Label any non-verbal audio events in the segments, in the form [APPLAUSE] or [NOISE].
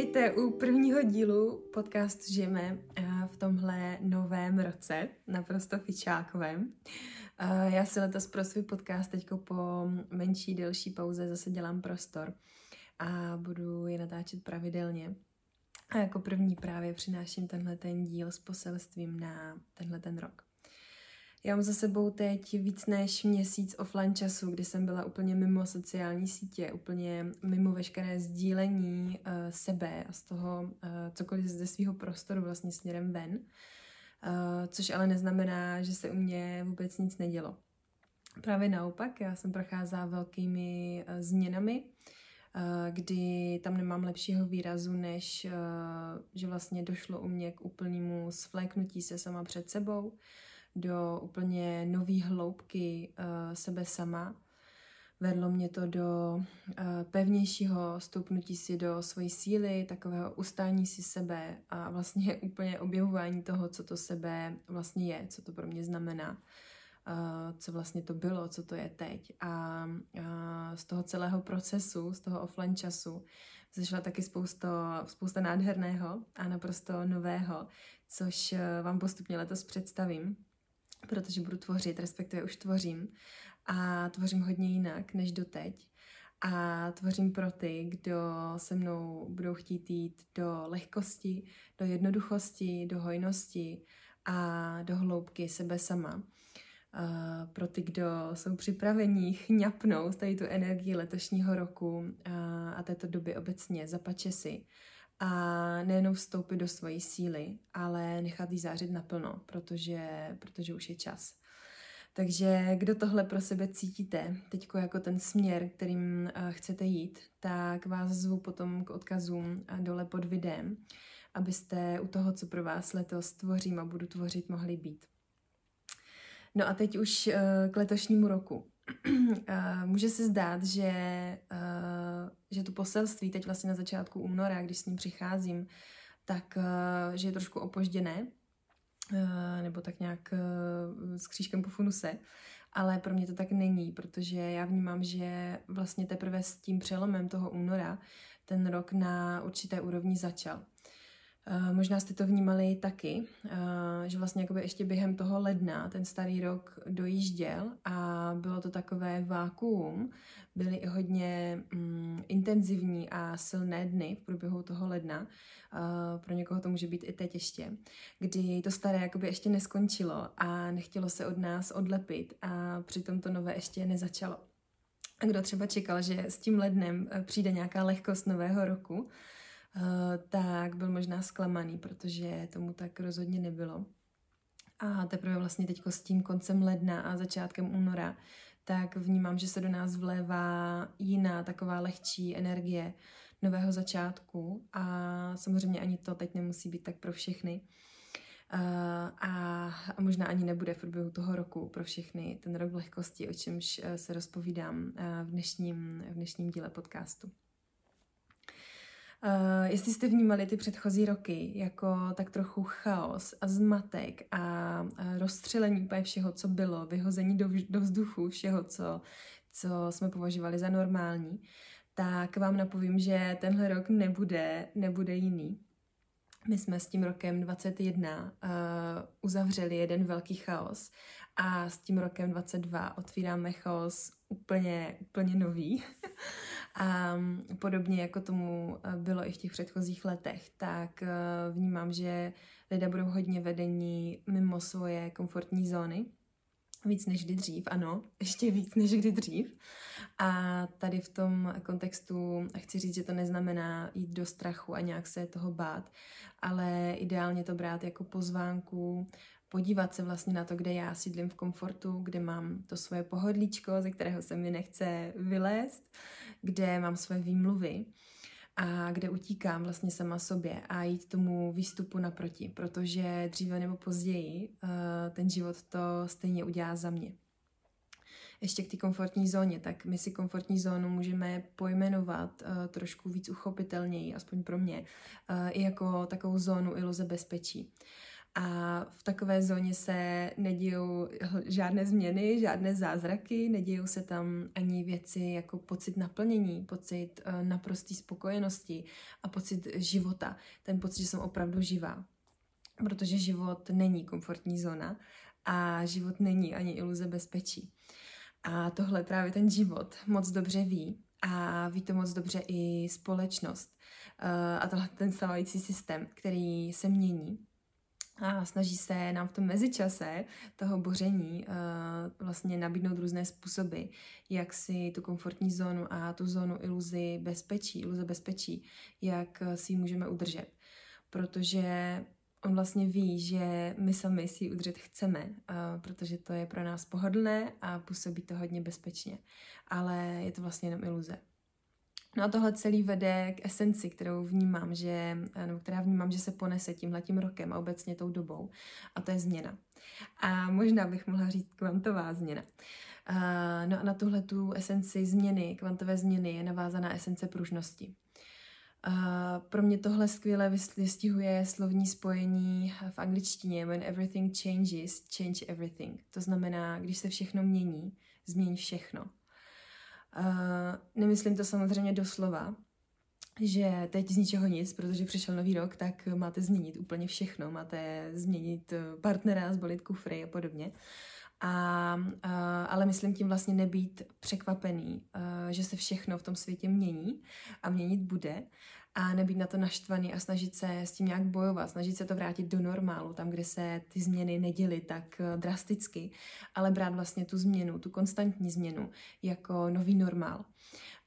Vítejte u prvního dílu podcastu Žijeme eh, v tomhle novém roce, naprosto fičákovém. Eh, já si letos pro svůj podcast teď po menší, delší pauze zase dělám prostor a budu je natáčet pravidelně. A jako první právě přináším tenhle ten díl s poselstvím na tenhle ten rok. Já mám za sebou teď víc než měsíc offline času, kdy jsem byla úplně mimo sociální sítě, úplně mimo veškeré sdílení uh, sebe a z toho uh, cokoliv ze svého prostoru vlastně směrem ven. Uh, což ale neznamená, že se u mě vůbec nic nedělo. Právě naopak, já jsem procházela velkými uh, změnami, uh, kdy tam nemám lepšího výrazu, než uh, že vlastně došlo u mě k úplnému svléknutí se sama před sebou, do úplně nové hloubky uh, sebe sama. Vedlo mě to do uh, pevnějšího stoupnutí si do svojí síly, takového ustání si sebe a vlastně [LAUGHS] úplně objevování toho, co to sebe vlastně je, co to pro mě znamená, uh, co vlastně to bylo, co to je teď. A uh, z toho celého procesu, z toho offline času, zešla taky spousta, spousta nádherného a naprosto nového, což vám postupně letos představím protože budu tvořit, respektive už tvořím a tvořím hodně jinak než doteď. A tvořím pro ty, kdo se mnou budou chtít jít do lehkosti, do jednoduchosti, do hojnosti a do hloubky sebe sama. Uh, pro ty, kdo jsou připravení chňapnout tady tu energii letošního roku uh, a této doby obecně, zapače si a nejenom vstoupit do svojí síly, ale nechat jí zářit naplno, protože, protože už je čas. Takže kdo tohle pro sebe cítíte, teď jako ten směr, kterým uh, chcete jít, tak vás zvu potom k odkazům dole pod videem, abyste u toho, co pro vás letos tvořím a budu tvořit, mohli být. No a teď už uh, k letošnímu roku. Uh, může se zdát, že uh, že to poselství teď vlastně na začátku února, když s ním přicházím, tak eh, že je trošku opožděné, eh, nebo tak nějak eh, s křížkem po funuse, ale pro mě to tak není, protože já vnímám, že vlastně teprve s tím přelomem toho února ten rok na určité úrovni začal. Uh, možná jste to vnímali taky, uh, že vlastně jakoby ještě během toho ledna ten starý rok dojížděl a bylo to takové vákuum. Byly i hodně um, intenzivní a silné dny v průběhu toho ledna. Uh, pro někoho to může být i teď ještě, kdy to staré jakoby ještě neskončilo a nechtělo se od nás odlepit a přitom to nové ještě nezačalo. A kdo třeba čekal, že s tím lednem přijde nějaká lehkost nového roku, Eh, tak byl možná zklamaný, protože tomu tak rozhodně nebylo. A teprve vlastně teď s tím koncem ledna a začátkem února, tak vnímám, že se do nás vlévá jiná taková lehčí energie nového začátku a samozřejmě ani to teď nemusí být tak pro všechny. Uh, a, a možná ani nebude v průběhu toho roku pro všechny ten rok lehkosti, o čemž se rozpovídám v dnešním, v dnešním díle podcastu. Uh, jestli jste vnímali ty předchozí roky jako tak trochu chaos a zmatek a, a rozstřelení úplně všeho, co bylo, vyhození do, do vzduchu všeho, co, co jsme považovali za normální, tak vám napovím, že tenhle rok nebude, nebude jiný. My jsme s tím rokem 21 uh, uzavřeli jeden velký chaos a s tím rokem 22 otvíráme chaos úplně, úplně nový. [LAUGHS] A podobně jako tomu eh, bylo i v těch předchozích letech, tak eh, vnímám, že lidé budou hodně vedení mimo svoje komfortní zóny, víc než kdy dřív, ano, [LAUGHS] ještě víc než kdy dřív. A tady v tom kontextu chci říct, že to neznamená jít do strachu a nějak se toho bát, ale ideálně to brát jako pozvánku podívat se vlastně na to, kde já sídlím v komfortu, kde mám to svoje pohodlíčko, ze kterého se mi nechce vylézt, kde mám své výmluvy a kde utíkám vlastně sama sobě a jít tomu výstupu naproti, protože dříve nebo později uh, ten život to stejně udělá za mě. Ještě k té komfortní zóně, tak my si komfortní zónu můžeme pojmenovat uh, trošku víc uchopitelněji, aspoň pro mě, uh, i jako takovou zónu iluze bezpečí. A v takové zóně se nedějou žádné změny, žádné zázraky, nedějou se tam ani věci jako pocit naplnění, pocit uh, naprosté spokojenosti a pocit života. Ten pocit, že jsem opravdu živá. Protože život není komfortní zóna a život není ani iluze bezpečí. A tohle právě ten život moc dobře ví a ví to moc dobře i společnost. Uh, a tohle ten stávající systém, který se mění a snaží se nám v tom mezičase toho boření uh, vlastně nabídnout různé způsoby, jak si tu komfortní zónu a tu zónu iluzi bezpečí, iluze bezpečí, jak si ji můžeme udržet. Protože on vlastně ví, že my sami si ji udržet chceme, uh, protože to je pro nás pohodlné a působí to hodně bezpečně. Ale je to vlastně jenom iluze. No a tohle celý vede k esenci, kterou vnímám, že, nebo která vnímám, že se ponese tímhletím rokem a obecně tou dobou. A to je změna. A možná bych mohla říct kvantová změna. Uh, no a na tuhle tu esenci změny, kvantové změny je navázaná esence pružnosti. Uh, pro mě tohle skvěle vystihuje slovní spojení v angličtině when everything changes, change everything. To znamená, když se všechno mění, změň všechno. Nemyslím to samozřejmě doslova, že teď z ničeho nic, protože přišel nový rok, tak máte změnit úplně všechno. Máte změnit partnera, zbolit kufry a podobně. A, uh, ale myslím tím vlastně nebýt překvapený, uh, že se všechno v tom světě mění a měnit bude a nebýt na to naštvaný a snažit se s tím nějak bojovat, snažit se to vrátit do normálu, tam, kde se ty změny neděly tak eh, drasticky, ale brát vlastně tu změnu, tu konstantní změnu jako nový normál.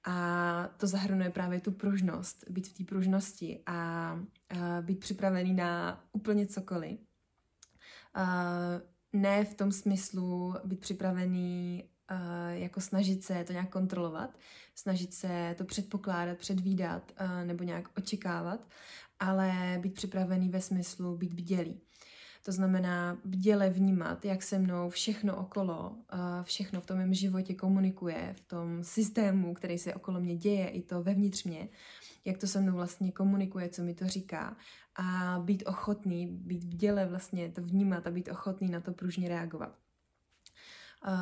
A to zahrnuje právě tu pružnost, být v té pružnosti a, a být připravený na úplně cokoliv. A ne v tom smyslu být připravený jako snažit se to nějak kontrolovat, snažit se to předpokládat, předvídat uh, nebo nějak očekávat, ale být připravený ve smyslu být bdělý. To znamená bděle vnímat, jak se mnou všechno okolo, uh, všechno v tom mém životě komunikuje, v tom systému, který se okolo mě děje, i to vevnitř mě, jak to se mnou vlastně komunikuje, co mi to říká a být ochotný, být bděle vlastně to vnímat a být ochotný na to pružně reagovat. Uh,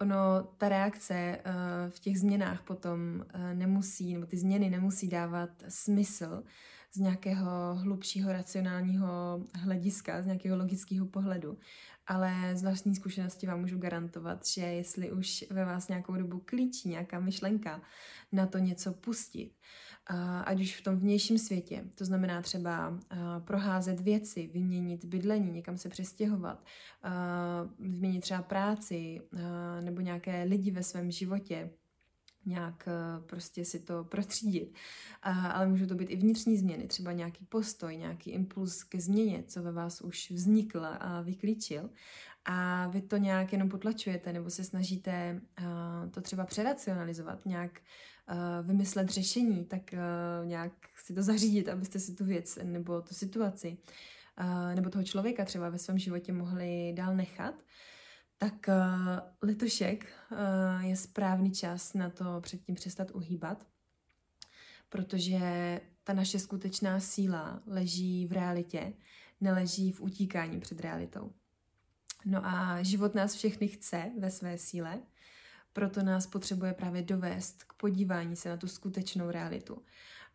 ono, ta reakce uh, v těch změnách potom uh, nemusí, nebo ty změny nemusí dávat smysl z nějakého hlubšího racionálního hlediska, z nějakého logického pohledu. Ale z vlastní zkušenosti vám můžu garantovat, že jestli už ve vás nějakou dobu klíčí nějaká myšlenka na to něco pustit, ať už v tom vnějším světě, to znamená třeba proházet věci, vyměnit bydlení, někam se přestěhovat, vyměnit třeba práci nebo nějaké lidi ve svém životě, nějak prostě si to protřídit. Ale můžou to být i vnitřní změny, třeba nějaký postoj, nějaký impuls ke změně, co ve vás už vznikl a vyklíčil. A vy to nějak jenom potlačujete nebo se snažíte to třeba přeracionalizovat, nějak vymyslet řešení, tak uh, nějak si to zařídit, abyste si tu věc nebo tu situaci uh, nebo toho člověka třeba ve svém životě mohli dál nechat, tak letošek je správný čas na to předtím přestat uhýbat, protože ta naše skutečná síla leží v realitě, neleží v utíkání před realitou. No a život nás všechny chce ve své síle, proto nás potřebuje právě dovést k podívání se na tu skutečnou realitu.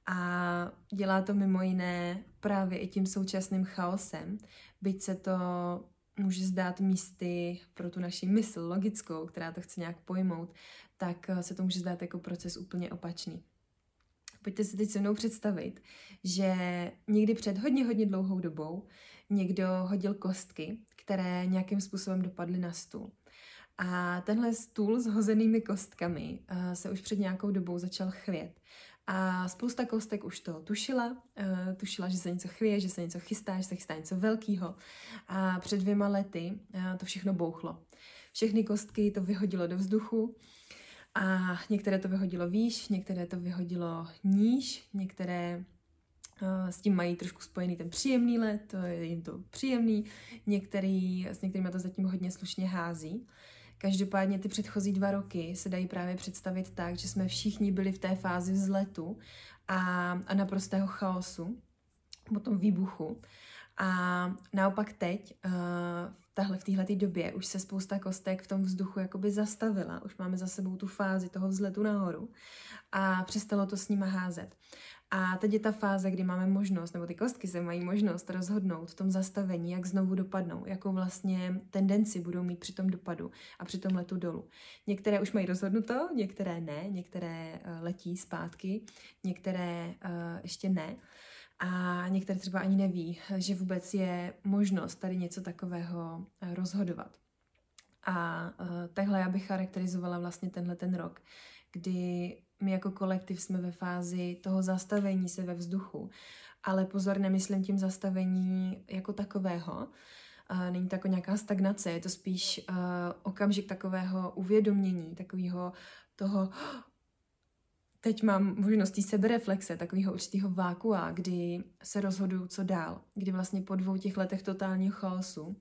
A dělá to mimo jiné právě i tím současným chaosem, byť se to může zdát místy pro tu naši mysl logickou, která to chce nějak pojmout, tak se to může zdát jako proces úplně opačný. Pojďte si teď se mnou představit, že někdy před hodně, hodně dlouhou dobou někdo hodil kostky, které nějakým způsobem dopadly na stůl. A tenhle stůl s hozenými kostkami uh, se už před nějakou dobou začal chvět. A spousta kostek už to tušila, uh, tušila, že se něco chvěje, že se něco chystá, že se chystá něco velkého. A před dvěma lety uh, to všechno bouchlo. Všechny kostky to vyhodilo do vzduchu a některé to vyhodilo výš, některé to vyhodilo níž, některé s tím mají trošku spojený ten příjemný let, to je jim to příjemný, některý, s některými to zatím hodně slušně hází. Každopádně ty předchozí dva roky se dají právě představit tak, že jsme všichni byli v té fázi vzletu a, a naprostého chaosu, potom výbuchu. A naopak teď, tahle, v téhle době, už se spousta kostek v tom vzduchu jakoby zastavila. Už máme za sebou tu fázi toho vzletu nahoru a přestalo to s nima házet. A teď je ta fáze, kdy máme možnost, nebo ty kostky se mají možnost rozhodnout v tom zastavení, jak znovu dopadnou, jakou vlastně tendenci budou mít při tom dopadu a při tom letu dolů. Některé už mají rozhodnuto, některé ne, některé uh, letí zpátky, některé uh, ještě ne. A některé třeba ani neví, že vůbec je možnost tady něco takového uh, rozhodovat. A takhle já bych charakterizovala vlastně tenhle ten rok, kdy my jako kolektiv jsme ve fázi toho zastavení se ve vzduchu. Ale pozor, nemyslím tím zastavení jako takového. Není to jako nějaká stagnace, je to spíš uh, okamžik takového uvědomění, takového toho, teď mám možností sebereflexe, takového určitého vákua, kdy se rozhoduju, co dál, kdy vlastně po dvou těch letech totálního chaosu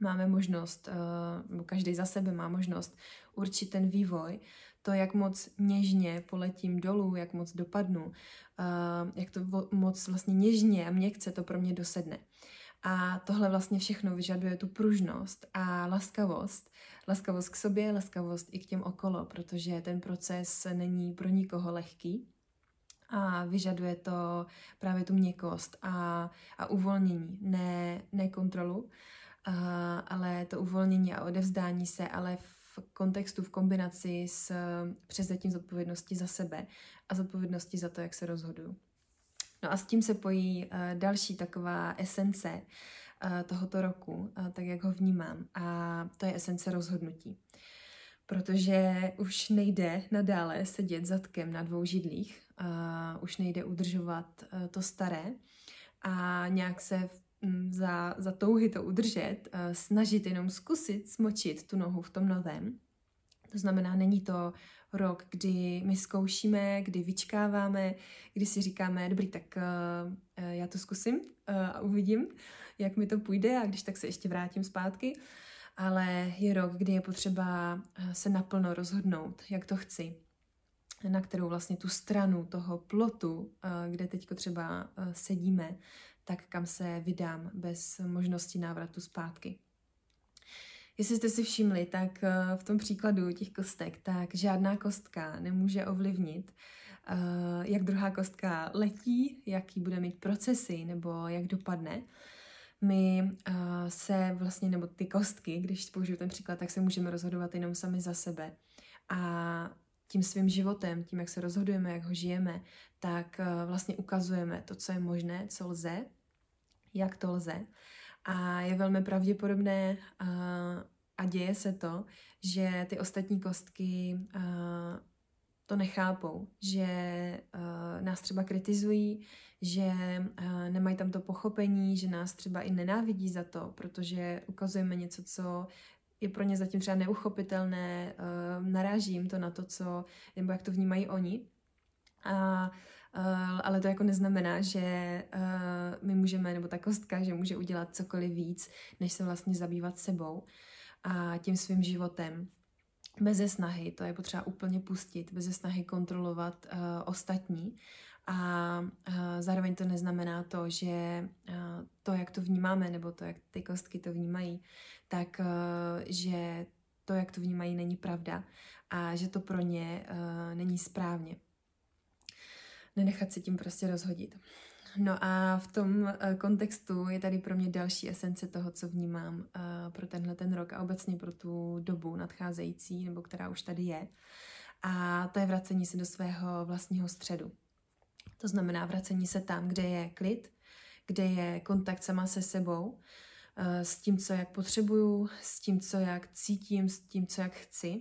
máme možnost, uh, nebo každý za sebe má možnost určit ten vývoj, to, jak moc něžně poletím dolů, jak moc dopadnu, uh, jak to moc vlastně něžně a měkce to pro mě dosedne. A tohle vlastně všechno vyžaduje tu pružnost a laskavost. Laskavost k sobě, laskavost i k těm okolo, protože ten proces není pro nikoho lehký a vyžaduje to právě tu měkost a, a uvolnění, ne, ne kontrolu, uh, ale to uvolnění a odevzdání se, ale v kontextu, v kombinaci s eh, převzetím zodpovědnosti za sebe a zodpovědnosti za to, jak se rozhoduju. No a s tím se pojí uh, další taková esence uh, tohoto roku, tak jak ho vnímám, a to je esence rozhodnutí. Protože už nejde nadále sedět zadkem na dvou židlích, už nejde udržovat to staré a nějak se Mm, za, za touhy to udržet, uh, snažit jenom zkusit smočit tu nohu v tom novém. To znamená, není to rok, kdy my zkoušíme, kdy vyčkáváme, kdy si říkáme, dobrý, tak uh, já to zkusím uh, a uvidím, jak mi to půjde a když tak se ještě vrátím zpátky. Ale je rok, kdy je potřeba se naplno rozhodnout, jak to chci, na kterou vlastně tu stranu toho plotu, kde teď třeba sedíme, tak kam se vydám bez možnosti návratu zpátky. Jestli jste si všimli, tak eh, v tom příkladu těch kostek, tak žádná kostka nemůže ovlivnit, eh, jak druhá kostka letí, jaký bude mít procesy nebo jak dopadne. My eh, se vlastně, nebo ty kostky, když použiju ten příklad, tak se můžeme rozhodovat jenom sami za sebe. A tím svým životem, tím, jak se rozhodujeme, jak ho žijeme, tak vlastně ukazujeme to, co je možné, co lze jak to lze. A je velmi pravděpodobné a, a děje se to, že ty ostatní kostky a, to nechápou, že nás třeba kritizují, že nemají tam to pochopení, že nás třeba i nenávidí za to, protože ukazujeme něco, co je pro ně zatím třeba neuchopitelné, uh, narážím to na to, co, nebo jak to vnímají oni. A Uh, ale to jako neznamená, že uh, my můžeme, nebo ta kostka, že může udělat cokoliv víc, než se vlastně zabývat sebou a tím svým životem. Beze snahy, to je potřeba úplně pustit, beze snahy kontrolovat ostatní. A zároveň to neznamená to, že to, jak to vnímáme, nebo to, jak ty kostky to vnímají, tak že to, jak to vnímají, není pravda a že to pro ně není správně nenechat se tím prostě rozhodit. No a v tom kontextu je tady pro mě další esence toho, co vnímám pro tenhle ten rok a obecně pro tu dobu nadcházející, nebo která už tady je. A to je vracení se do svého vlastního středu. To znamená vracení se tam, kde je klid, kde je kontakt sama se sebou, eh, s tím, co jak potřebuju, s tím, co jak cítím, s tím, co jak chci.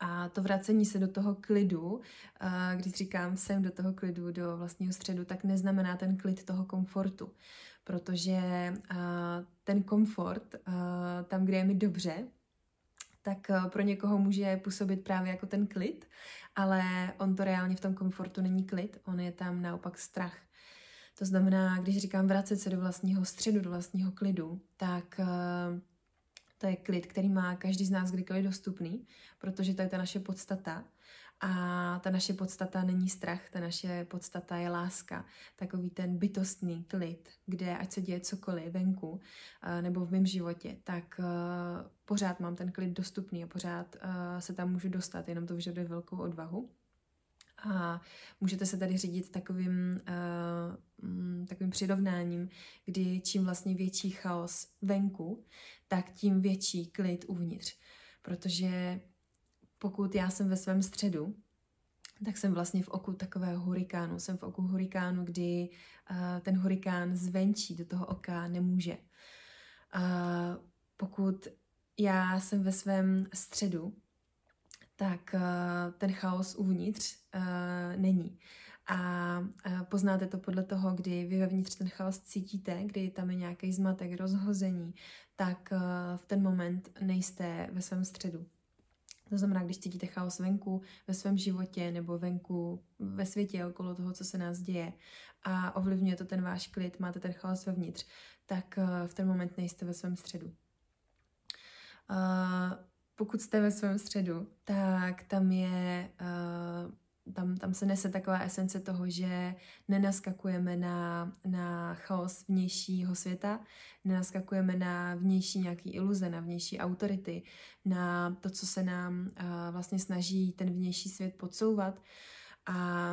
A to vracení se do toho klidu, když říkám sem do toho klidu, do vlastního středu, tak neznamená ten klid toho komfortu, protože ten komfort, tam, kde je mi dobře, tak pro někoho může působit právě jako ten klid, ale on to reálně v tom komfortu není klid, on je tam naopak strach. To znamená, když říkám vracet se do vlastního středu, do vlastního klidu, tak to je klid, který má každý z nás kdykoliv dostupný, protože to je ta naše podstata. A ta naše podstata není strach, ta naše podstata je láska. Takový ten bytostný klid, kde ať se děje cokoliv venku nebo v mém životě, tak pořád mám ten klid dostupný a pořád se tam můžu dostat, jenom to vyžaduje velkou odvahu. A můžete se tady řídit takovým, uh, takovým přirovnáním, kdy čím vlastně větší chaos venku, tak tím větší klid uvnitř. Protože pokud já jsem ve svém středu, tak jsem vlastně v oku takového hurikánu. Jsem v oku hurikánu, kdy uh, ten hurikán zvenčí do toho oka nemůže. Uh, pokud já jsem ve svém středu, tak uh, ten chaos uvnitř uh, není. A uh, poznáte to podle toho, kdy vy vevnitř ten chaos cítíte, kdy tam je nějaký zmatek, rozhození, tak uh, v ten moment nejste ve svém středu. To znamená, když cítíte chaos venku, ve svém životě nebo venku ve světě okolo toho, co se nás děje a ovlivňuje to ten váš klid, máte ten chaos vevnitř, tak v ten moment nejste ve svém středu. Uh, pokud jste ve svém středu, tak tam je, uh, tam, tam se nese taková esence toho, že nenaskakujeme na, na chaos vnějšího světa, nenaskakujeme na vnější nějaký iluze, na vnější autority, na to, co se nám uh, vlastně snaží ten vnější svět podsouvat. A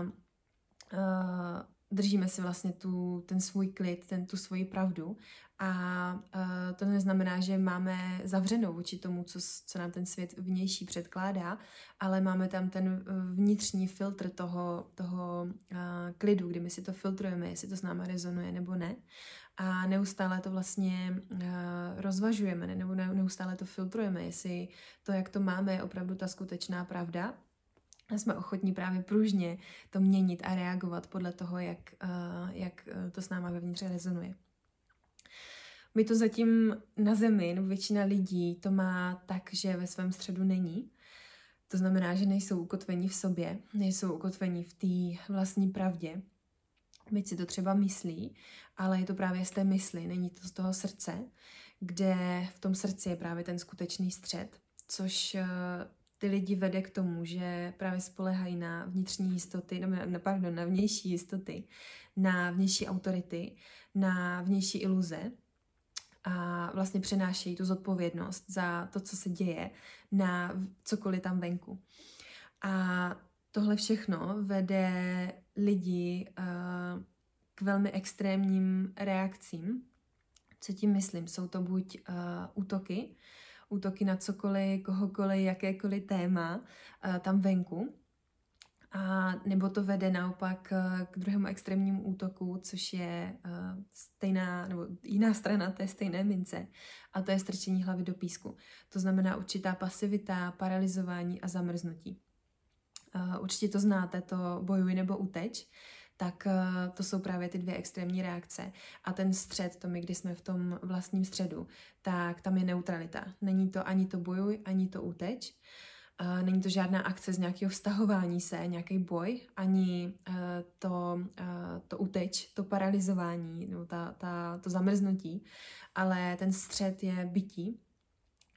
uh, držíme si vlastně tu, ten svůj klid, ten, tu svoji pravdu a uh, to neznamená, že máme zavřenou vůči tomu, co, co nám ten svět vnější předkládá, ale máme tam ten e, vnitřní filtr toho, toho uh, klidu, kdy my si to filtrujeme, jestli to s náma rezonuje nebo ne. A neustále to vlastně uh, rozvažujeme, ne, nebo neustále to filtrujeme, jestli to, jak to máme, je opravdu ta skutečná pravda. Jsme ochotní právě pružně to měnit a reagovat podle toho, jak, uh, jak to s náma vevnitř rezonuje. My to zatím na zemi, nebo většina lidí to má tak, že ve svém středu není. To znamená, že nejsou ukotveni v sobě, nejsou ukotveni v té vlastní pravdě. Byť si to třeba myslí, ale je to právě z té mysli, není to z toho srdce, kde v tom srdci je právě ten skutečný střed, což eh, ty lidi vede k tomu, že právě spolehají na vnitřní jistoty, nebo na, pardon, na vnější jistoty, na vnější autority, na vnější iluze, a vlastně přenášejí tu zodpovědnost za to, co se děje na cokoliv tam venku. A tohle všechno vede lidi uh, k velmi extrémním reakcím. Co tím myslím? Jsou to buď uh, útoky, útoky na cokoliv, kohokoliv, jakékoliv téma uh, tam venku, a nebo to vede naopak eh, k druhému extrémnímu útoku, což je uh, stejná, nebo jiná strana té stejné mince, a to je strčení hlavy do písku. To znamená určitá pasivita, paralizování a zamrznutí. Určitě to znáte, to bojuj nebo uteč, tak uh, to jsou právě ty dvě extrémní reakce. A ten střed, to my, když jsme v tom vlastním středu, tak tam je neutralita. Není to ani to bojuj, ani to uteč. Uh, není to žádná akce z nějakého vztahování se, nějaký boj, ani uh, to, to uteč, to paralizování, no, ta, ta, to zamrznutí, ale ten střed je bytí.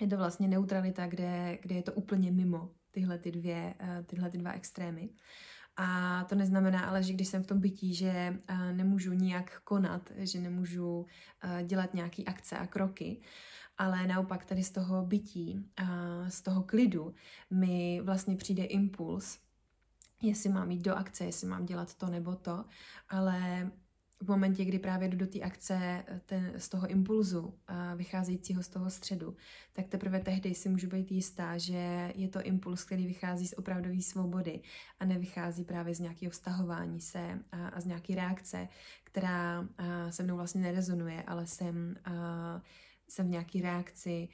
Je to vlastně neutralita, kde, kde je to úplně mimo tyhle, ty dvě, tyhle ty dva extrémy. A to neznamená ale, že když jsem v tom bytí, že nemůžu nijak konat, že nemůžu dělat nějaké akce a kroky, ale naopak tady z toho bytí, z toho klidu mi vlastně přijde impuls, jestli mám jít do akce, jestli mám dělat to nebo to, ale v momentě, kdy právě jdu do té akce ten, z toho impulzu, vycházejícího z toho středu, tak teprve tehdy si můžu být jistá, že je to impuls, který vychází z opravdové svobody a nevychází právě z nějakého vztahování se a, a z nějaké reakce, která a, se mnou vlastně nerezonuje, ale jsem a, jsem v nějaké reakci,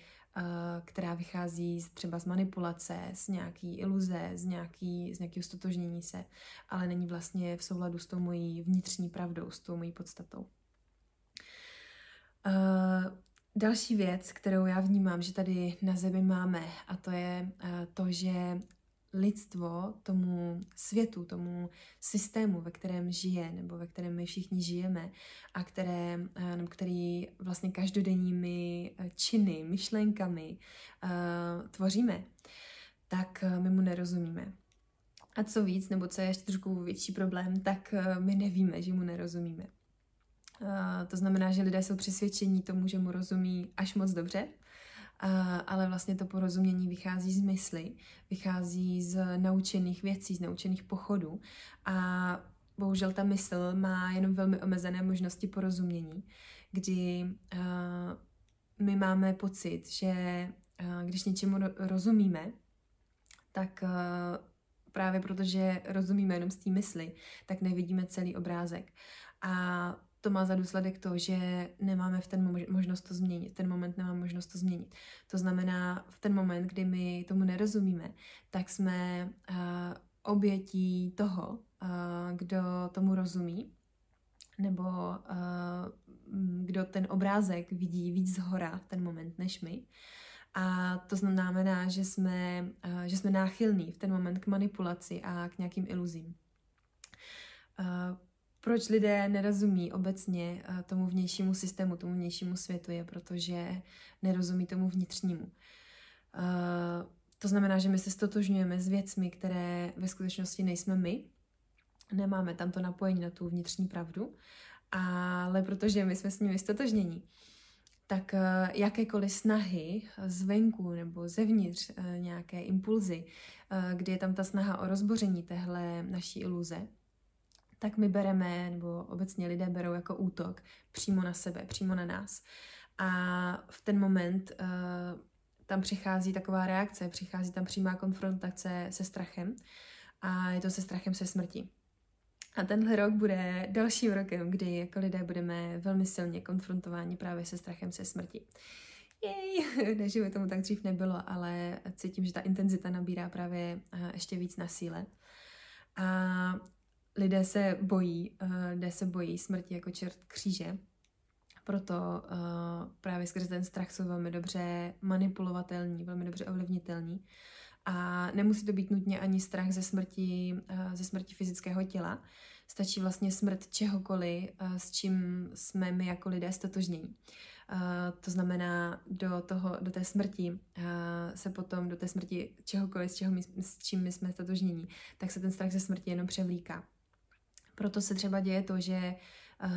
která vychází z, třeba z manipulace, z nějaký iluze, z, nějaký, z nějakého stotožnění se, ale není vlastně v souladu s tou mojí vnitřní pravdou, s tou mojí podstatou. Uh, další věc, kterou já vnímám, že tady na zemi máme, a to je uh, to, že lidstvo tomu světu, tomu systému, ve kterém žije, nebo ve kterém my všichni žijeme a které, eh, nebo který vlastně každodenními eh, činy, myšlenkami uh, tvoříme, tak my mu nerozumíme. A co víc, nebo co je ještě trošku větší problém, tak my nevíme, že mu nerozumíme. To znamená, že lidé jsou přesvědčení tomu, že mu rozumí až moc dobře, ale vlastně to porozumění vychází z mysli, vychází z naučených věcí, z naučených pochodů a bohužel ta mysl má jenom velmi omezené možnosti porozumění, kdy my máme pocit, že když něčemu rozumíme, tak právě protože rozumíme jenom z té mysli, tak nevidíme celý obrázek. A to má za důsledek to, že nemáme v ten možnost to změnit, ten moment nemá možnost to změnit. To znamená, v ten moment, kdy my tomu nerozumíme, tak jsme uh, obětí toho, uh, kdo tomu rozumí, nebo uh, kdo ten obrázek vidí víc z hora v ten moment než my. A to znamená, že jsme, uh, že jsme náchylní v ten moment k manipulaci a k nějakým iluzím. Uh, proč lidé nerozumí obecně uh, tomu vnějšímu systému, tomu vnějšímu světu, je protože nerozumí tomu vnitřnímu. Uh, to znamená, že my se stotožňujeme s věcmi, které ve skutečnosti nejsme my, nemáme tam to napojení na tu vnitřní pravdu, ale protože my jsme s nimi stotožnění, tak uh, jakékoliv snahy zvenku nebo zevnitř, nějaké impulzy, kdy je tam ta snaha o rozboření téhle naší iluze, tak my bereme, nebo obecně lidé berou jako útok přímo na sebe, přímo na nás. A v ten moment uh, tam přichází taková reakce, přichází tam přímá konfrontace se strachem a je to se strachem se smrti. A tenhle rok bude dalším rokem, kdy jako lidé budeme velmi silně konfrontováni právě se strachem se smrti. Jej, [LAUGHS] ne, že by tomu tak dřív nebylo, ale cítím, že ta intenzita nabírá právě eh, ještě víc na síle. A lidé se bojí, uh, lidé se bojí smrti jako čert kříže, proto uh, právě skrze ten strach jsou velmi dobře manipulovatelní, velmi dobře ovlivnitelní. A nemusí to být nutně ani strach ze smrti, uh, ze smrti fyzického těla. Stačí vlastně smrt čehokoliv, uh, s čím jsme my jako lidé stotožnění. Uh, to znamená, do, toho, do té smrti uh, se potom, do té smrti čehokoliv, s, čeho my, s čím my jsme stotožnění, tak se ten strach ze smrti jenom převlíká. Proto se třeba děje to, že uh,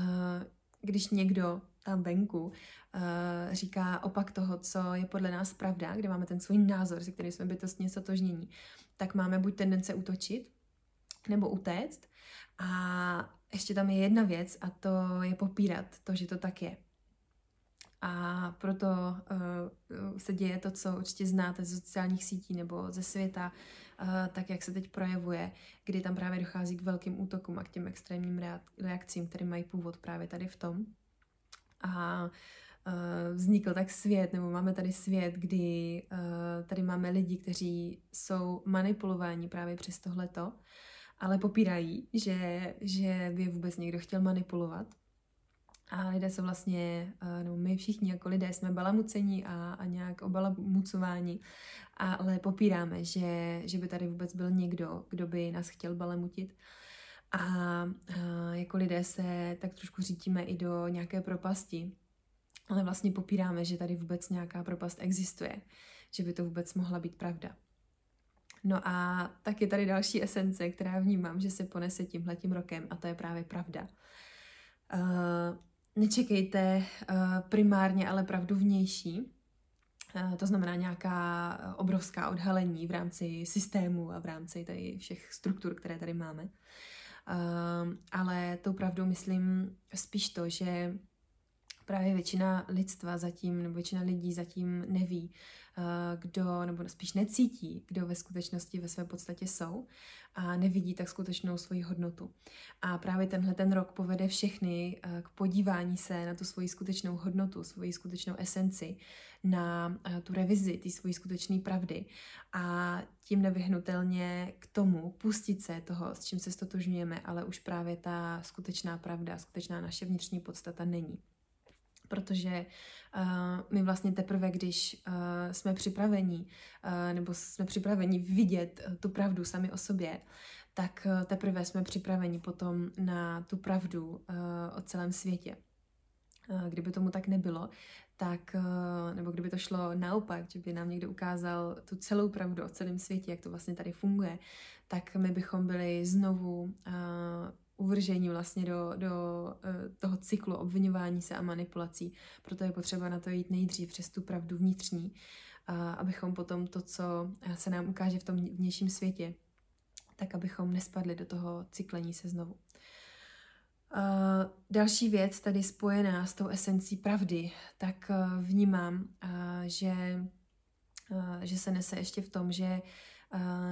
když někdo tam venku uh, říká opak toho, co je podle nás pravda, kde máme ten svůj názor, se kterým jsme bytostně sotožnění, tak máme buď tendence útočit, nebo utéct. A ještě tam je jedna věc a to je popírat to, že to tak je. A proto uh, se děje to, co určitě znáte ze sociálních sítí nebo ze světa, tak jak se teď projevuje, kdy tam právě dochází k velkým útokům a k těm extrémním reakcím, které mají původ právě tady v tom. A uh, vznikl tak svět, nebo máme tady svět, kdy uh, tady máme lidi, kteří jsou manipulováni právě přes tohleto, ale popírají, že, že by vůbec někdo chtěl manipulovat. A lidé jsou vlastně, no my všichni jako lidé jsme balamucení a, a nějak obalamucováni, ale popíráme, že, že by tady vůbec byl někdo, kdo by nás chtěl balamutit. A, a jako lidé se tak trošku řítíme i do nějaké propasti, ale vlastně popíráme, že tady vůbec nějaká propast existuje, že by to vůbec mohla být pravda. No a tak je tady další esence, která vnímám, že se ponese tímhletím rokem a to je právě pravda. Uh, nečekejte uh, primárně ale pravdu vnější, uh, to znamená nějaká obrovská odhalení v rámci systému a v rámci tady všech struktur, které tady máme. Ale tou pravdou myslím spíš to, že právě většina lidstva zatím, nebo většina lidí zatím neví, Eh, kdo, nebo spíš necítí, kdo ve skutečnosti ve své podstatě jsou a nevidí tak skutečnou svoji hodnotu. A právě tenhle ten rok povede všechny eh, k podívání se na tu svoji skutečnou hodnotu, svoji skutečnou esenci, na eh, tu revizi té svojí skutečné pravdy a tím nevyhnutelně k tomu pustit se toho, s čím se stotožňujeme, ale už právě ta skutečná pravda, skutečná naše vnitřní podstata není protože uh, my vlastně teprve, když uh, jsme připraveni, uh, nebo jsme připraveni vidět uh, tu pravdu sami o sobě, tak uh, teprve jsme připraveni potom na tu pravdu uh, o celém světě. Kdyby tomu tak nebylo, tak, nebo kdyby to šlo naopak, že by nám někdo ukázal tu celou pravdu o celém světě, jak to vlastně tady funguje, tak my bychom byli znovu uh, uvržení vlastně do, do uh, toho cyklu obvinování se a manipulací. Proto je potřeba na to jít nejdřív přes tu pravdu vnitřní, uh, abychom potom to, co se nám ukáže v tom vnějším světě, tak abychom nespadli do toho cyklení se znovu. Další věc tady spojená s tou esencí pravdy, tak uh, vnímám, uh, že, že se nese ještě v tom, že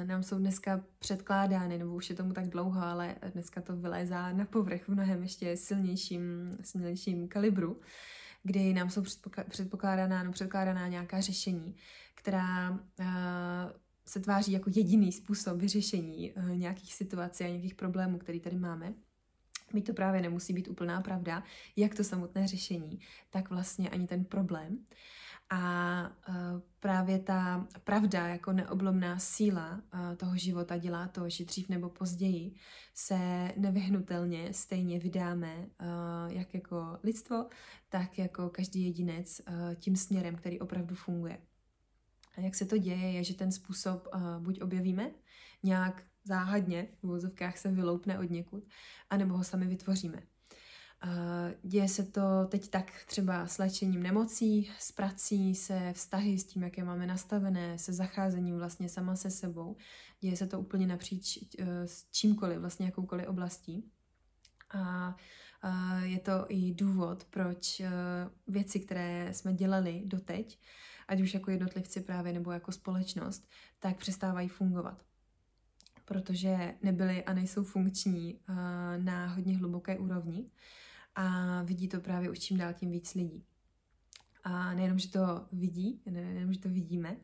nám jsou dneska předkládány, nebo už je tomu tak dlouho, ale dneska to vylézá na povrch v mnohem ještě silnějším, silnějším kalibru, kdy nám jsou předpokládaná, no, předkládaná nějaká řešení, která uh, se tváří jako jediný způsob vyřešení uh, nějakých situací a nějakých problémů, které tady máme. My to právě nemusí být úplná pravda, jak to samotné řešení, tak vlastně ani ten problém. A uh, právě ta pravda jako neoblomná síla uh, toho života dělá to, že dřív nebo později se nevyhnutelně stejně vydáme, uh, jak jako lidstvo, tak jako každý jedinec tím směrem, který opravdu funguje. A jak se to děje, je, že ten způsob buď objevíme nějak záhadně, v vozovkách se vyloupne od někud, anebo ho sami vytvoříme. Děje se to teď tak třeba s léčením nemocí, s prací, se vztahy s tím, jak je máme nastavené, se zacházením vlastně sama se sebou. Děje se to úplně napříč e, s čímkoliv, vlastně jakoukoliv oblastí. A je to i důvod, proč věci, které jsme dělali doteď, ať už jako jednotlivci právě nebo jako společnost, tak přestávají fungovat protože nebyly a nejsou funkční na hodně hluboké úrovni a vidí to právě už čím dál tím víc lidí. A nejenom, že to vidí, nejenom, že to vidíme,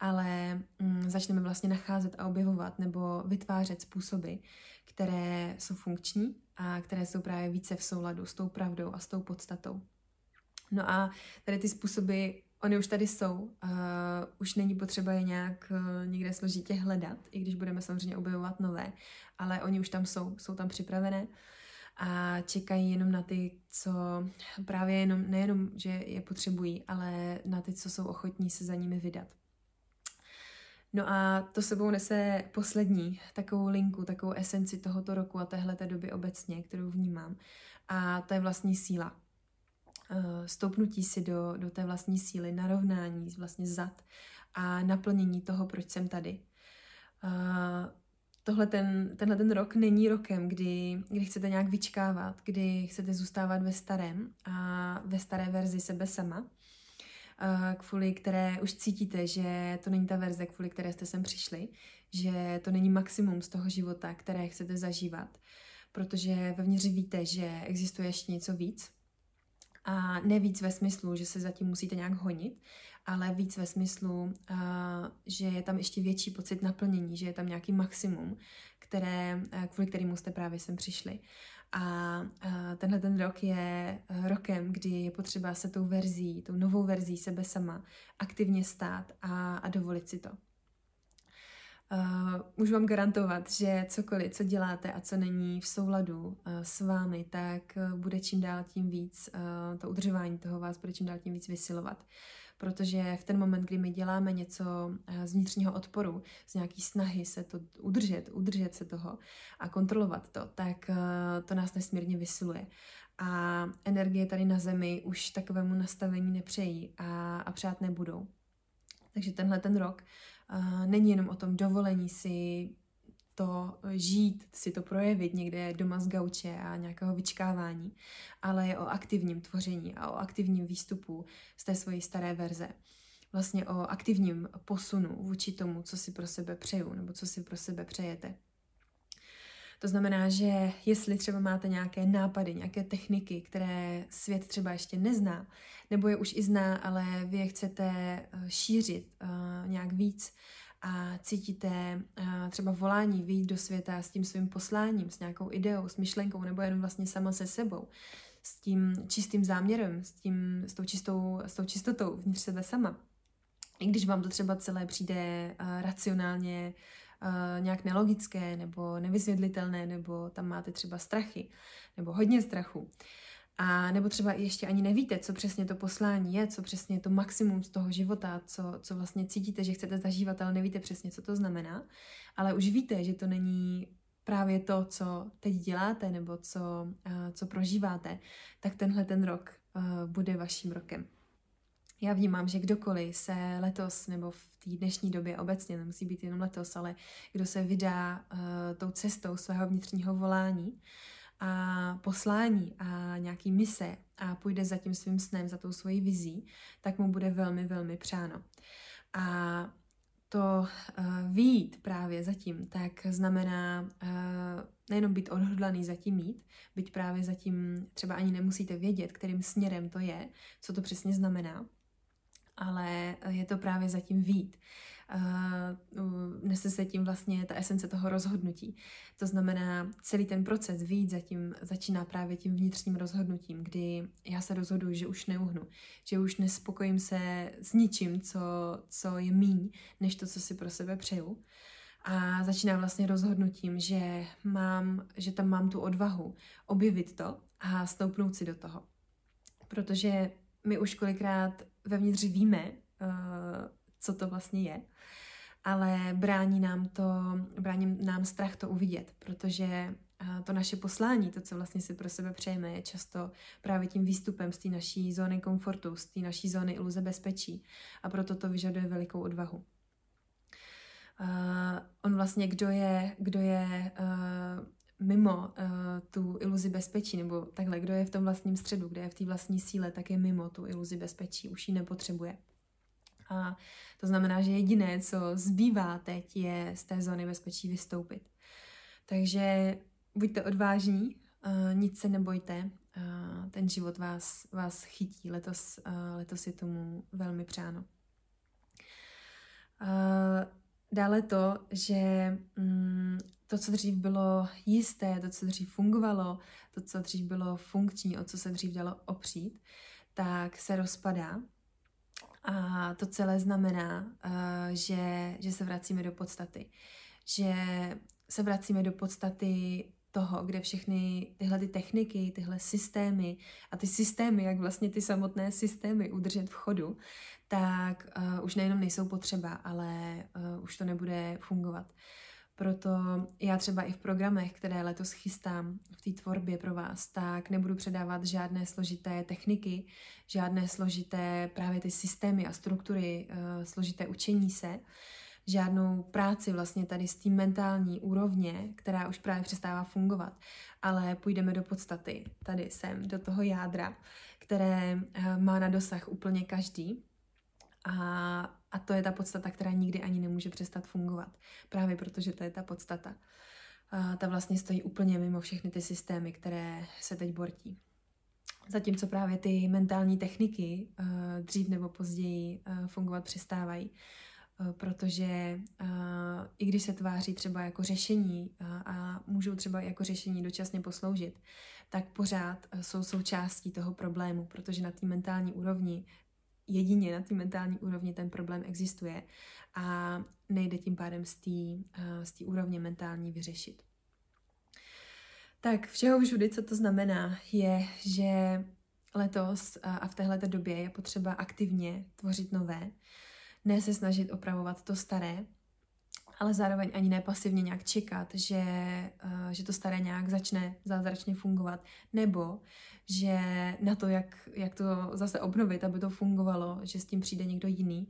ale mm, začneme vlastně nacházet a objevovat nebo vytvářet způsoby, které jsou funkční a které jsou právě více v souladu s tou pravdou a s tou podstatou. No a tady ty způsoby Oni už tady jsou, uh, už není potřeba je nějak uh, někde složitě hledat, i když budeme samozřejmě objevovat nové, ale oni už tam jsou, jsou tam připravené a čekají jenom na ty, co právě jenom, nejenom, že je potřebují, ale na ty, co jsou ochotní se za nimi vydat. No a to sebou nese poslední takovou linku, takovou esenci tohoto roku a téhle doby obecně, kterou vnímám. A to je vlastní síla. Eh, stoupnutí si do, do té vlastní síly, narovnání vlastně zad a naplnění toho, proč jsem tady. Uh, tohle ten, tenhle ten rok není rokem, kdy, kdy chcete nějak vyčkávat, kdy chcete zůstávat ve starém a ve staré verzi sebe sama, uh, kvůli které už cítíte, že to není ta verze, kvůli které jste sem přišli, že to není maximum z toho života, které chcete zažívat, protože vevnitř víte, že existuje ještě něco víc, a ne víc ve smyslu, že se zatím musíte nějak honit, ale víc ve smyslu, uh, že je tam ještě větší pocit naplnění, že je tam nějaký maximum, které, uh, kvůli kterému jste právě sem přišli. A uh, tenhle ten rok je rokem, kdy je potřeba se tou verzí, tou novou verzí sebe sama aktivně stát a, a dovolit si to. Uh, můžu vám garantovat, že cokoliv, co děláte a co není v souladu uh, s vámi, tak uh, bude čím dál tím víc, uh, to udržování toho vás bude čím dál tím víc vysilovat. Protože v ten moment, kdy my děláme něco uh, z vnitřního odporu, z nějaký snahy se to udržet, udržet se toho a kontrolovat to, tak uh, to nás nesmírně vysiluje. A energie tady na zemi už takovému nastavení nepřejí a, a přát nebudou. Takže tenhle ten rok není jenom o tom dovolení si to žít, si to projevit někde doma z gauče a nějakého vyčkávání, ale je o aktivním tvoření a o aktivním výstupu z té svojí staré verze. Vlastně o aktivním posunu vůči tomu, co si pro sebe přeju nebo co si pro sebe přejete. To znamená, že jestli třeba máte nějaké nápady, nějaké techniky, které svět třeba ještě nezná, nebo je už i zná, ale vy je chcete eh, šířit uh, nějak víc a cítíte uh, třeba volání vyjít do světa s tím svým posláním, s nějakou ideou, s myšlenkou, nebo jenom vlastně sama se sebou, s tím čistým záměrem, s, tím, s, tou, čistou, s tou čistotou vnitř sebe sama. I když vám to třeba celé přijde racionálně nějak nelogické nebo nevysvětlitelné, nebo tam máte třeba strachy nebo hodně strachu, A nebo třeba ještě ani nevíte, co přesně to poslání je, co přesně je to maximum z toho života, co, co vlastně cítíte, že chcete zažívat, ale nevíte přesně, co to znamená. Ale už víte, že to není právě to, co teď děláte nebo co, co prožíváte, tak tenhle ten rok bude vaším rokem. Já vnímám, že kdokoliv se letos nebo v té dnešní době obecně, nemusí být jenom letos, ale kdo se vydá uh, tou cestou svého vnitřního volání a poslání a nějaký mise a půjde za tím svým snem, za tou svojí vizí, tak mu bude velmi, velmi přáno. A to uh, výjít právě zatím, tak znamená uh, nejenom být odhodlaný zatím mít, byť právě zatím třeba ani nemusíte vědět, kterým směrem to je, co to přesně znamená, ale je to právě zatím vít. Uh, nese se tím vlastně ta esence toho rozhodnutí. To znamená, celý ten proces výjít zatím začíná právě tím vnitřním rozhodnutím, kdy já se rozhoduji, že už neuhnu, že už nespokojím se s ničím, co, co je míň, než to, co si pro sebe přeju. A začíná vlastně rozhodnutím, že, mám, že tam mám tu odvahu objevit to a stoupnout si do toho. Protože my už kolikrát vevnitř víme, uh, co to vlastně je, ale brání nám to, brání nám strach to uvidět, protože uh, to naše poslání, to, co vlastně si pro sebe přejeme, je často právě tím výstupem z té naší zóny komfortu, z té naší zóny iluze bezpečí a proto to vyžaduje velikou odvahu. Uh, on vlastně, kdo je, kdo je uh, mimo uh, tu iluzi bezpečí, nebo takhle, kdo je v tom vlastním středu, kde je v té vlastní síle, tak je mimo tu iluzi bezpečí, už ji nepotřebuje. A to znamená, že jediné, co zbývá teď, je z té zóny bezpečí vystoupit. Takže buďte odvážní, uh, nic se nebojte, uh, ten život vás, vás chytí. Letos, uh, letos je tomu velmi přáno. Uh, dále to, že um, to, co dřív bylo jisté, to, co dřív fungovalo, to, co dřív bylo funkční, o co se dřív dalo opřít, tak se rozpadá. A to celé znamená, uh, že, že se vracíme do podstaty. Že se vracíme do podstaty toho, kde všechny tyhle ty techniky, tyhle systémy a ty systémy, jak vlastně ty samotné systémy udržet v chodu, tak uh, už nejenom nejsou potřeba, ale uh, už to nebude fungovat. Proto já třeba i v programech, které letos chystám v té tvorbě pro vás, tak nebudu předávat žádné složité techniky, žádné složité právě ty systémy a struktury, uh, složité učení se, žádnou práci vlastně tady s tím mentální úrovně, která už právě přestává fungovat, ale půjdeme do podstaty, tady sem, do toho jádra, které uh, má na dosah úplně každý. A, a to je ta podstata, která nikdy ani nemůže přestat fungovat. Právě protože to je ta podstata. A ta vlastně stojí úplně mimo všechny ty systémy, které se teď bortí. Zatímco právě ty mentální techniky uh, dřív nebo později uh, fungovat přestávají, uh, protože i když se tváří třeba jako řešení a můžou třeba jako řešení dočasně posloužit, tak pořád jsou součástí toho problému, protože na té mentální úrovni jedině na té mentální úrovni ten problém existuje a nejde tím pádem z té uh, z úrovně mentální vyřešit. Tak všeho všudy, co to znamená, je, že letos a v téhle době je potřeba aktivně tvořit nové, ne se snažit opravovat to staré, ale zároveň ani ne pasivně nějak čekat, že, uh, že to staré nějak začne zázračně fungovat, nebo že na to, jak, jak to zase obnovit, aby to fungovalo, že s tím přijde někdo jiný.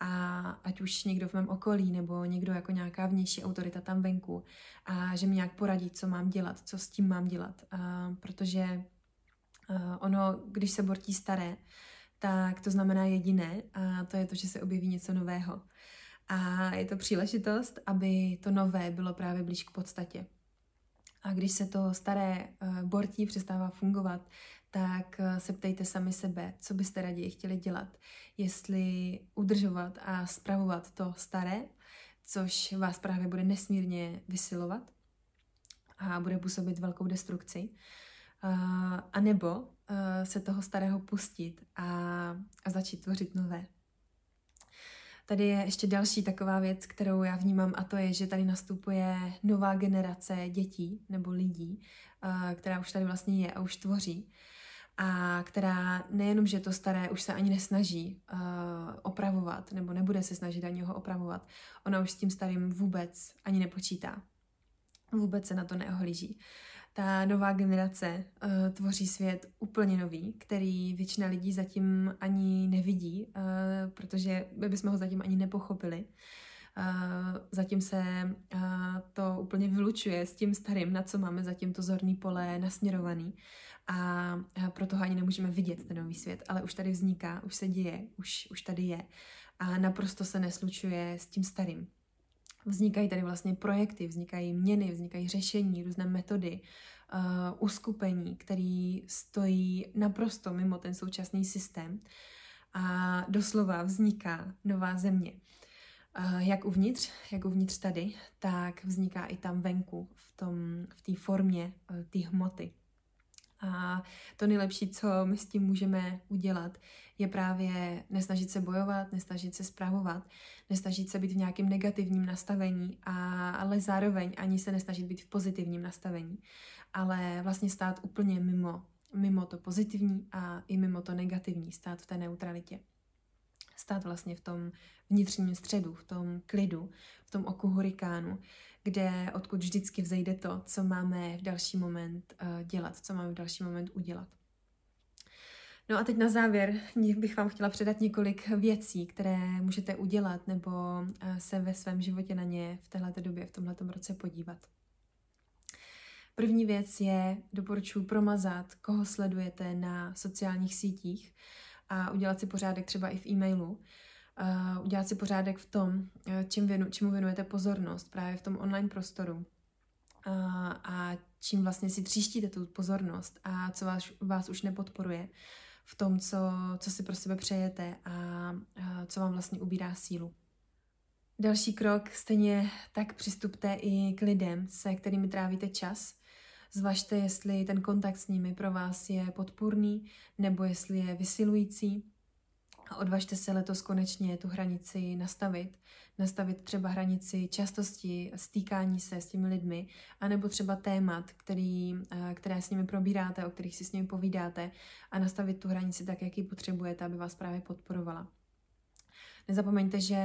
A ať už někdo v mém okolí nebo někdo jako nějaká vnější autorita tam venku. A že mi nějak poradí, co mám dělat, co s tím mám dělat, uh, protože uh, ono, když se bortí staré, tak to znamená jediné. A to je to, že se objeví něco nového. A je to příležitost, aby to nové bylo právě blíž k podstatě. A když se to staré uh, bortí přestává fungovat, tak uh, se ptejte sami sebe, co byste raději chtěli dělat. Jestli udržovat a spravovat to staré, což vás právě bude nesmírně vysilovat a bude působit velkou destrukci, uh, a nebo se toho starého pustit a, a začít tvořit nové. Tady je ještě další taková věc, kterou já vnímám, a to je, že tady nastupuje nová generace dětí nebo lidí, která už tady vlastně je a už tvoří. a která nejenom, že to staré už se ani nesnaží uh, opravovat, nebo nebude se snažit ani ho opravovat, ona už s tím starým vůbec ani nepočítá. Vůbec se na to neohlíží. Ta nová generace uh, tvoří svět úplně nový, který většina lidí zatím ani nevidí, uh, protože my bychom ho zatím ani nepochopili. Uh, zatím se uh, to úplně vylučuje s tím starým, na co máme zatím to zorný pole nasměrovaný a proto ho ani nemůžeme vidět, ten nový svět, ale už tady vzniká, už se děje, už, už tady je a naprosto se neslučuje s tím starým. Vznikají tady vlastně projekty, vznikají měny, vznikají řešení, různé metody, uh, uskupení, které stojí naprosto mimo ten současný systém a doslova vzniká nová země. Uh, jak uvnitř, jak uvnitř tady, tak vzniká i tam venku, v té v formě uh, té hmoty. A to nejlepší, co my s tím můžeme udělat, je právě nesnažit se bojovat, nesnažit se zpravovat, nesnažit se být v nějakém negativním nastavení, a, ale zároveň ani se nesnažit být v pozitivním nastavení, ale vlastně stát úplně mimo, mimo to pozitivní a i mimo to negativní, stát v té neutralitě. Stát vlastně v tom vnitřním středu, v tom klidu, v tom oku hurikánu, kde odkud vždycky vzejde to, co máme v další moment uh, dělat, co máme v další moment udělat. No a teď na závěr [LAUGHS] bych vám chtěla předat několik věcí, které můžete udělat nebo uh, se ve svém životě na ně v této době, v tomto roce podívat. První věc je, doporučuji promazat, koho sledujete na sociálních sítích a udělat si pořádek třeba i v e-mailu, uh, udělat si pořádek v tom, uh, čím věnu, čemu věnujete pozornost právě v tom online prostoru uh, a čím vlastně si tříštíte tu pozornost a co vás, vás už nepodporuje v tom, co, co si pro sebe přejete a uh, co vám vlastně ubírá sílu. Další krok, stejně tak přistupte i k lidem, se kterými trávíte čas. Zvažte, jestli ten kontakt s nimi pro vás je podpůrný nebo jestli je vysilující a odvažte se letos konečně tu hranici nastavit. Nastavit třeba hranici častosti stýkání se s těmi lidmi, anebo třeba témat, který, eh, které s nimi probíráte, o kterých si s nimi povídáte a nastavit tu hranici tak, jak ji potřebujete, aby vás právě podporovala. Nezapomeňte, že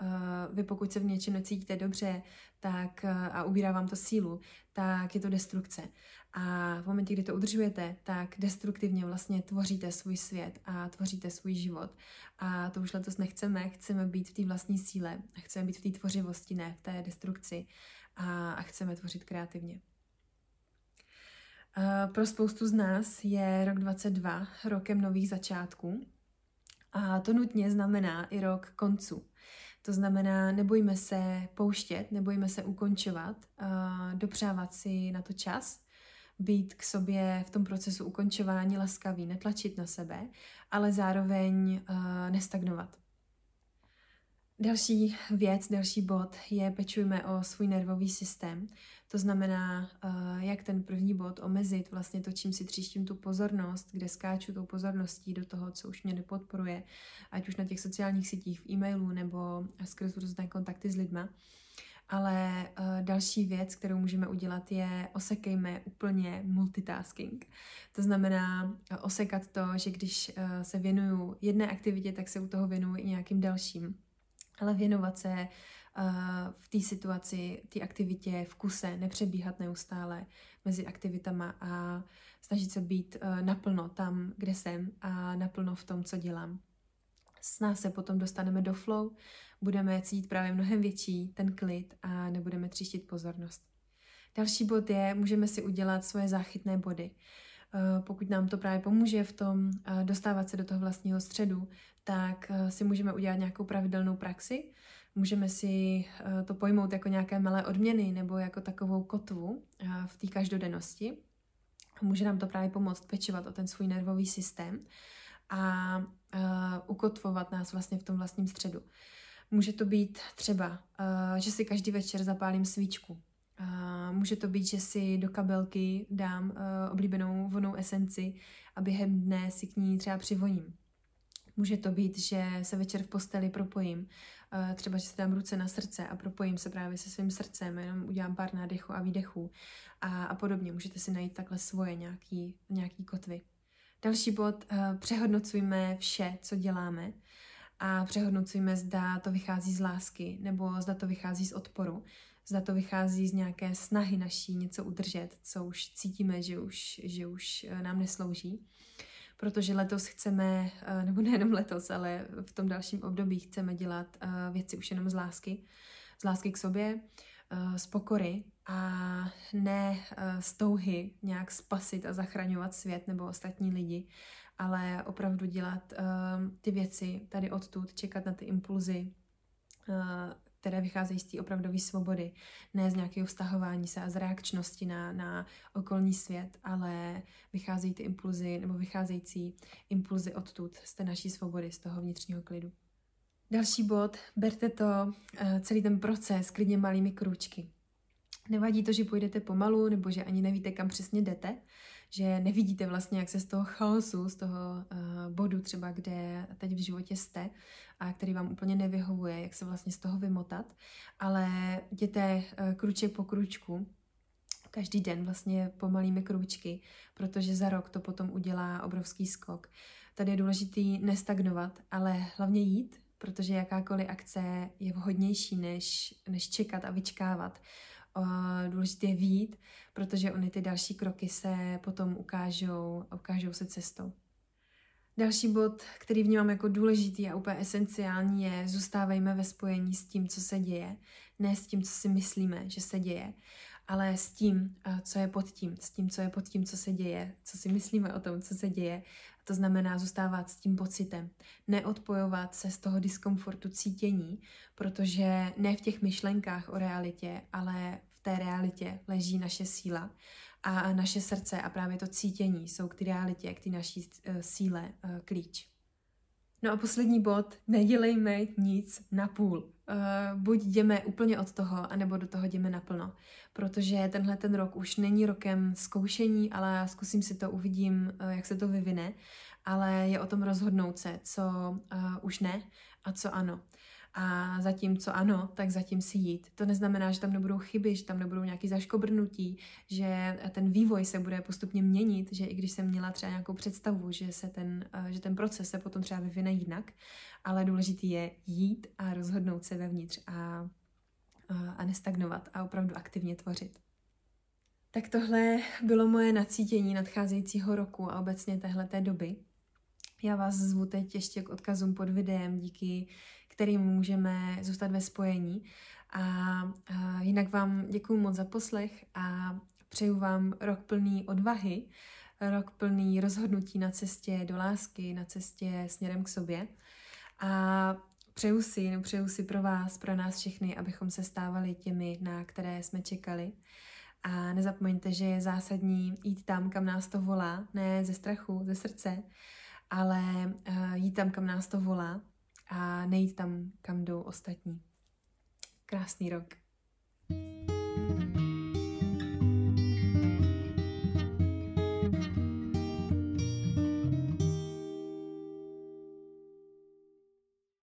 uh, vy pokud se v něčem necítíte dobře tak, uh, a ubírá vám to sílu, tak je to destrukce. A v momentě, kdy to udržujete, tak destruktivně vlastně tvoříte svůj svět a tvoříte svůj život. A to už letos nechceme, chceme být v té vlastní síle, chceme být v té tvořivosti, ne v té destrukci a, a chceme tvořit kreativně. Pro spoustu z nás je rok 22 rokem nových začátků a to nutně znamená i rok konců. To znamená, nebojíme se pouštět, nebojíme se ukončovat, dopřávat si na to čas, být k sobě v tom procesu ukončování laskavý, netlačit na sebe, ale zároveň uh, nestagnovat. Další věc, další bod je pečujme o svůj nervový systém. To znamená, uh, jak ten první bod omezit vlastně to, čím si tříštím tu pozornost, kde skáču tou pozorností do toho, co už mě nepodporuje, ať už na těch sociálních sítích, v e-mailu nebo skrz různé kontakty s lidma. Ale uh, další věc, kterou můžeme udělat, je osekejme úplně multitasking. To znamená uh, osekat to, že když uh, se věnuju jedné aktivitě, tak se u toho věnuju i nějakým dalším. Ale věnovat se v té situaci, té aktivitě v kuse, nepřebíhat neustále mezi aktivitama a snažit se být naplno tam, kde jsem a naplno v tom, co dělám. S nás se potom dostaneme do flow, budeme cítit právě mnohem větší ten klid a nebudeme tříštit pozornost. Další bod je, můžeme si udělat svoje záchytné body. Eh, pokud nám to právě pomůže v tom eh, dostávat se do toho vlastního středu, tak eh, si můžeme udělat nějakou pravidelnou praxi, můžeme si to pojmout jako nějaké malé odměny nebo jako takovou kotvu v té každodennosti. Může nám to právě pomoct pečovat o ten svůj nervový systém a ukotvovat nás vlastně v tom vlastním středu. Může to být třeba, uh, že si každý večer zapálím svíčku. Uh, může to být, že si do kabelky dám uh, oblíbenou vonou esenci a během dne si k ní třeba přivoním. Může to být, že se večer v posteli propojím. Třeba, že si dám ruce na srdce a propojím se právě se svým srdcem, jenom udělám pár nádechů a výdechů a, a podobně. Můžete si najít takhle svoje nějaký, nějaký kotvy. Další bod, přehodnocujme vše, co děláme a přehodnocujme, zda to vychází z lásky nebo zda to vychází z odporu, zda to vychází z nějaké snahy naší něco udržet, co už cítíme, že už, že už eh, nám neslouží. Protože letos chceme, eh, nebo nejenom letos, ale v tom dalším období chceme dělat eh, věci už jenom z lásky. Z lásky k sobě, z pokory a ne z touhy nějak spasit a zachraňovat svět nebo ostatní lidi, ale opravdu dělat ty věci tady odtud, čekat na ty impulzy, které vycházejí z té opravdové svobody, ne z nějakého vztahování se a z reakčnosti na, na okolní svět, ale vycházejí ty impulzy nebo vycházející impulzy odtud, z té naší svobody, z toho vnitřního klidu. Další bod, berte to, eh, celý ten proces klidně malými krůčky. Nevadí to, že půjdete pomalu, nebo že ani nevíte, kam přesně jdete, že nevidíte vlastně, jak se z toho chaosu, z toho uh, bodu třeba, kde teď v životě jste a který vám úplně nevyhovuje, jak se vlastně z toho vymotat, ale jděte uh, kruček po kručku, každý den vlastně pomalými krůčky, protože za rok to potom udělá obrovský skok. Tady je důležitý nestagnovat, ale hlavně jít, protože jakákoliv akce je vhodnější, než, než čekat a vyčkávat důležité je vít, protože ony ty další kroky se potom ukážou, ukážou se cestou. Další bod, který vnímám jako důležitý a úplně esenciální, je zůstávejme ve spojení s tím, co se děje. Ne s tím, co si myslíme, že se děje, ale s tím, co je pod tím, s tím, co je pod tím, co se děje, co si myslíme o tom, co se děje. To znamená zůstávat s tím pocitem, neodpojovat se z toho diskomfortu cítění, protože ne v těch myšlenkách o realitě, ale v té realitě leží naše síla a naše srdce a právě to cítění jsou k té realitě, k té naší uh, síle uh, klíč. No a poslední bod, nedělejme nic na půl. Uh, buď jdeme úplně od toho, anebo do toho jdeme naplno. Protože tenhle ten rok už není rokem zkoušení, ale zkusím si to, uvidím, uh, jak se to vyvine. Ale je o tom rozhodnout se, co uh, už ne a co ano. A zatím, co ano, tak zatím si jít. To neznamená, že tam nebudou chyby, že tam nebudou nějaký zaškobrnutí, že ten vývoj se bude postupně měnit, že i když jsem měla třeba nějakou představu, že, se ten, eh, že ten proces se potom třeba vyvine jinak, ale důležitý je jít a rozhodnout se vevnitř a, a nestagnovat a opravdu aktivně tvořit. Tak tohle bylo moje nacítění nadcházejícího roku a obecně téhleté doby. Já vás zvu teď ještě k odkazům pod videem, díky kterým můžeme zůstat ve spojení. A, a jinak vám děkuji moc za poslech a přeju vám rok plný odvahy, rok plný rozhodnutí na cestě do lásky, na cestě směrem k sobě. A přeju si, no přeju si pro vás, pro nás všechny, abychom se stávali těmi, na které jsme čekali. A nezapomeňte, že je zásadní jít tam, kam nás to volá, ne ze strachu, ze srdce, ale uh, jít tam, kam nás to volá a nejít tam, kam jdou ostatní. Krásný rok. thank you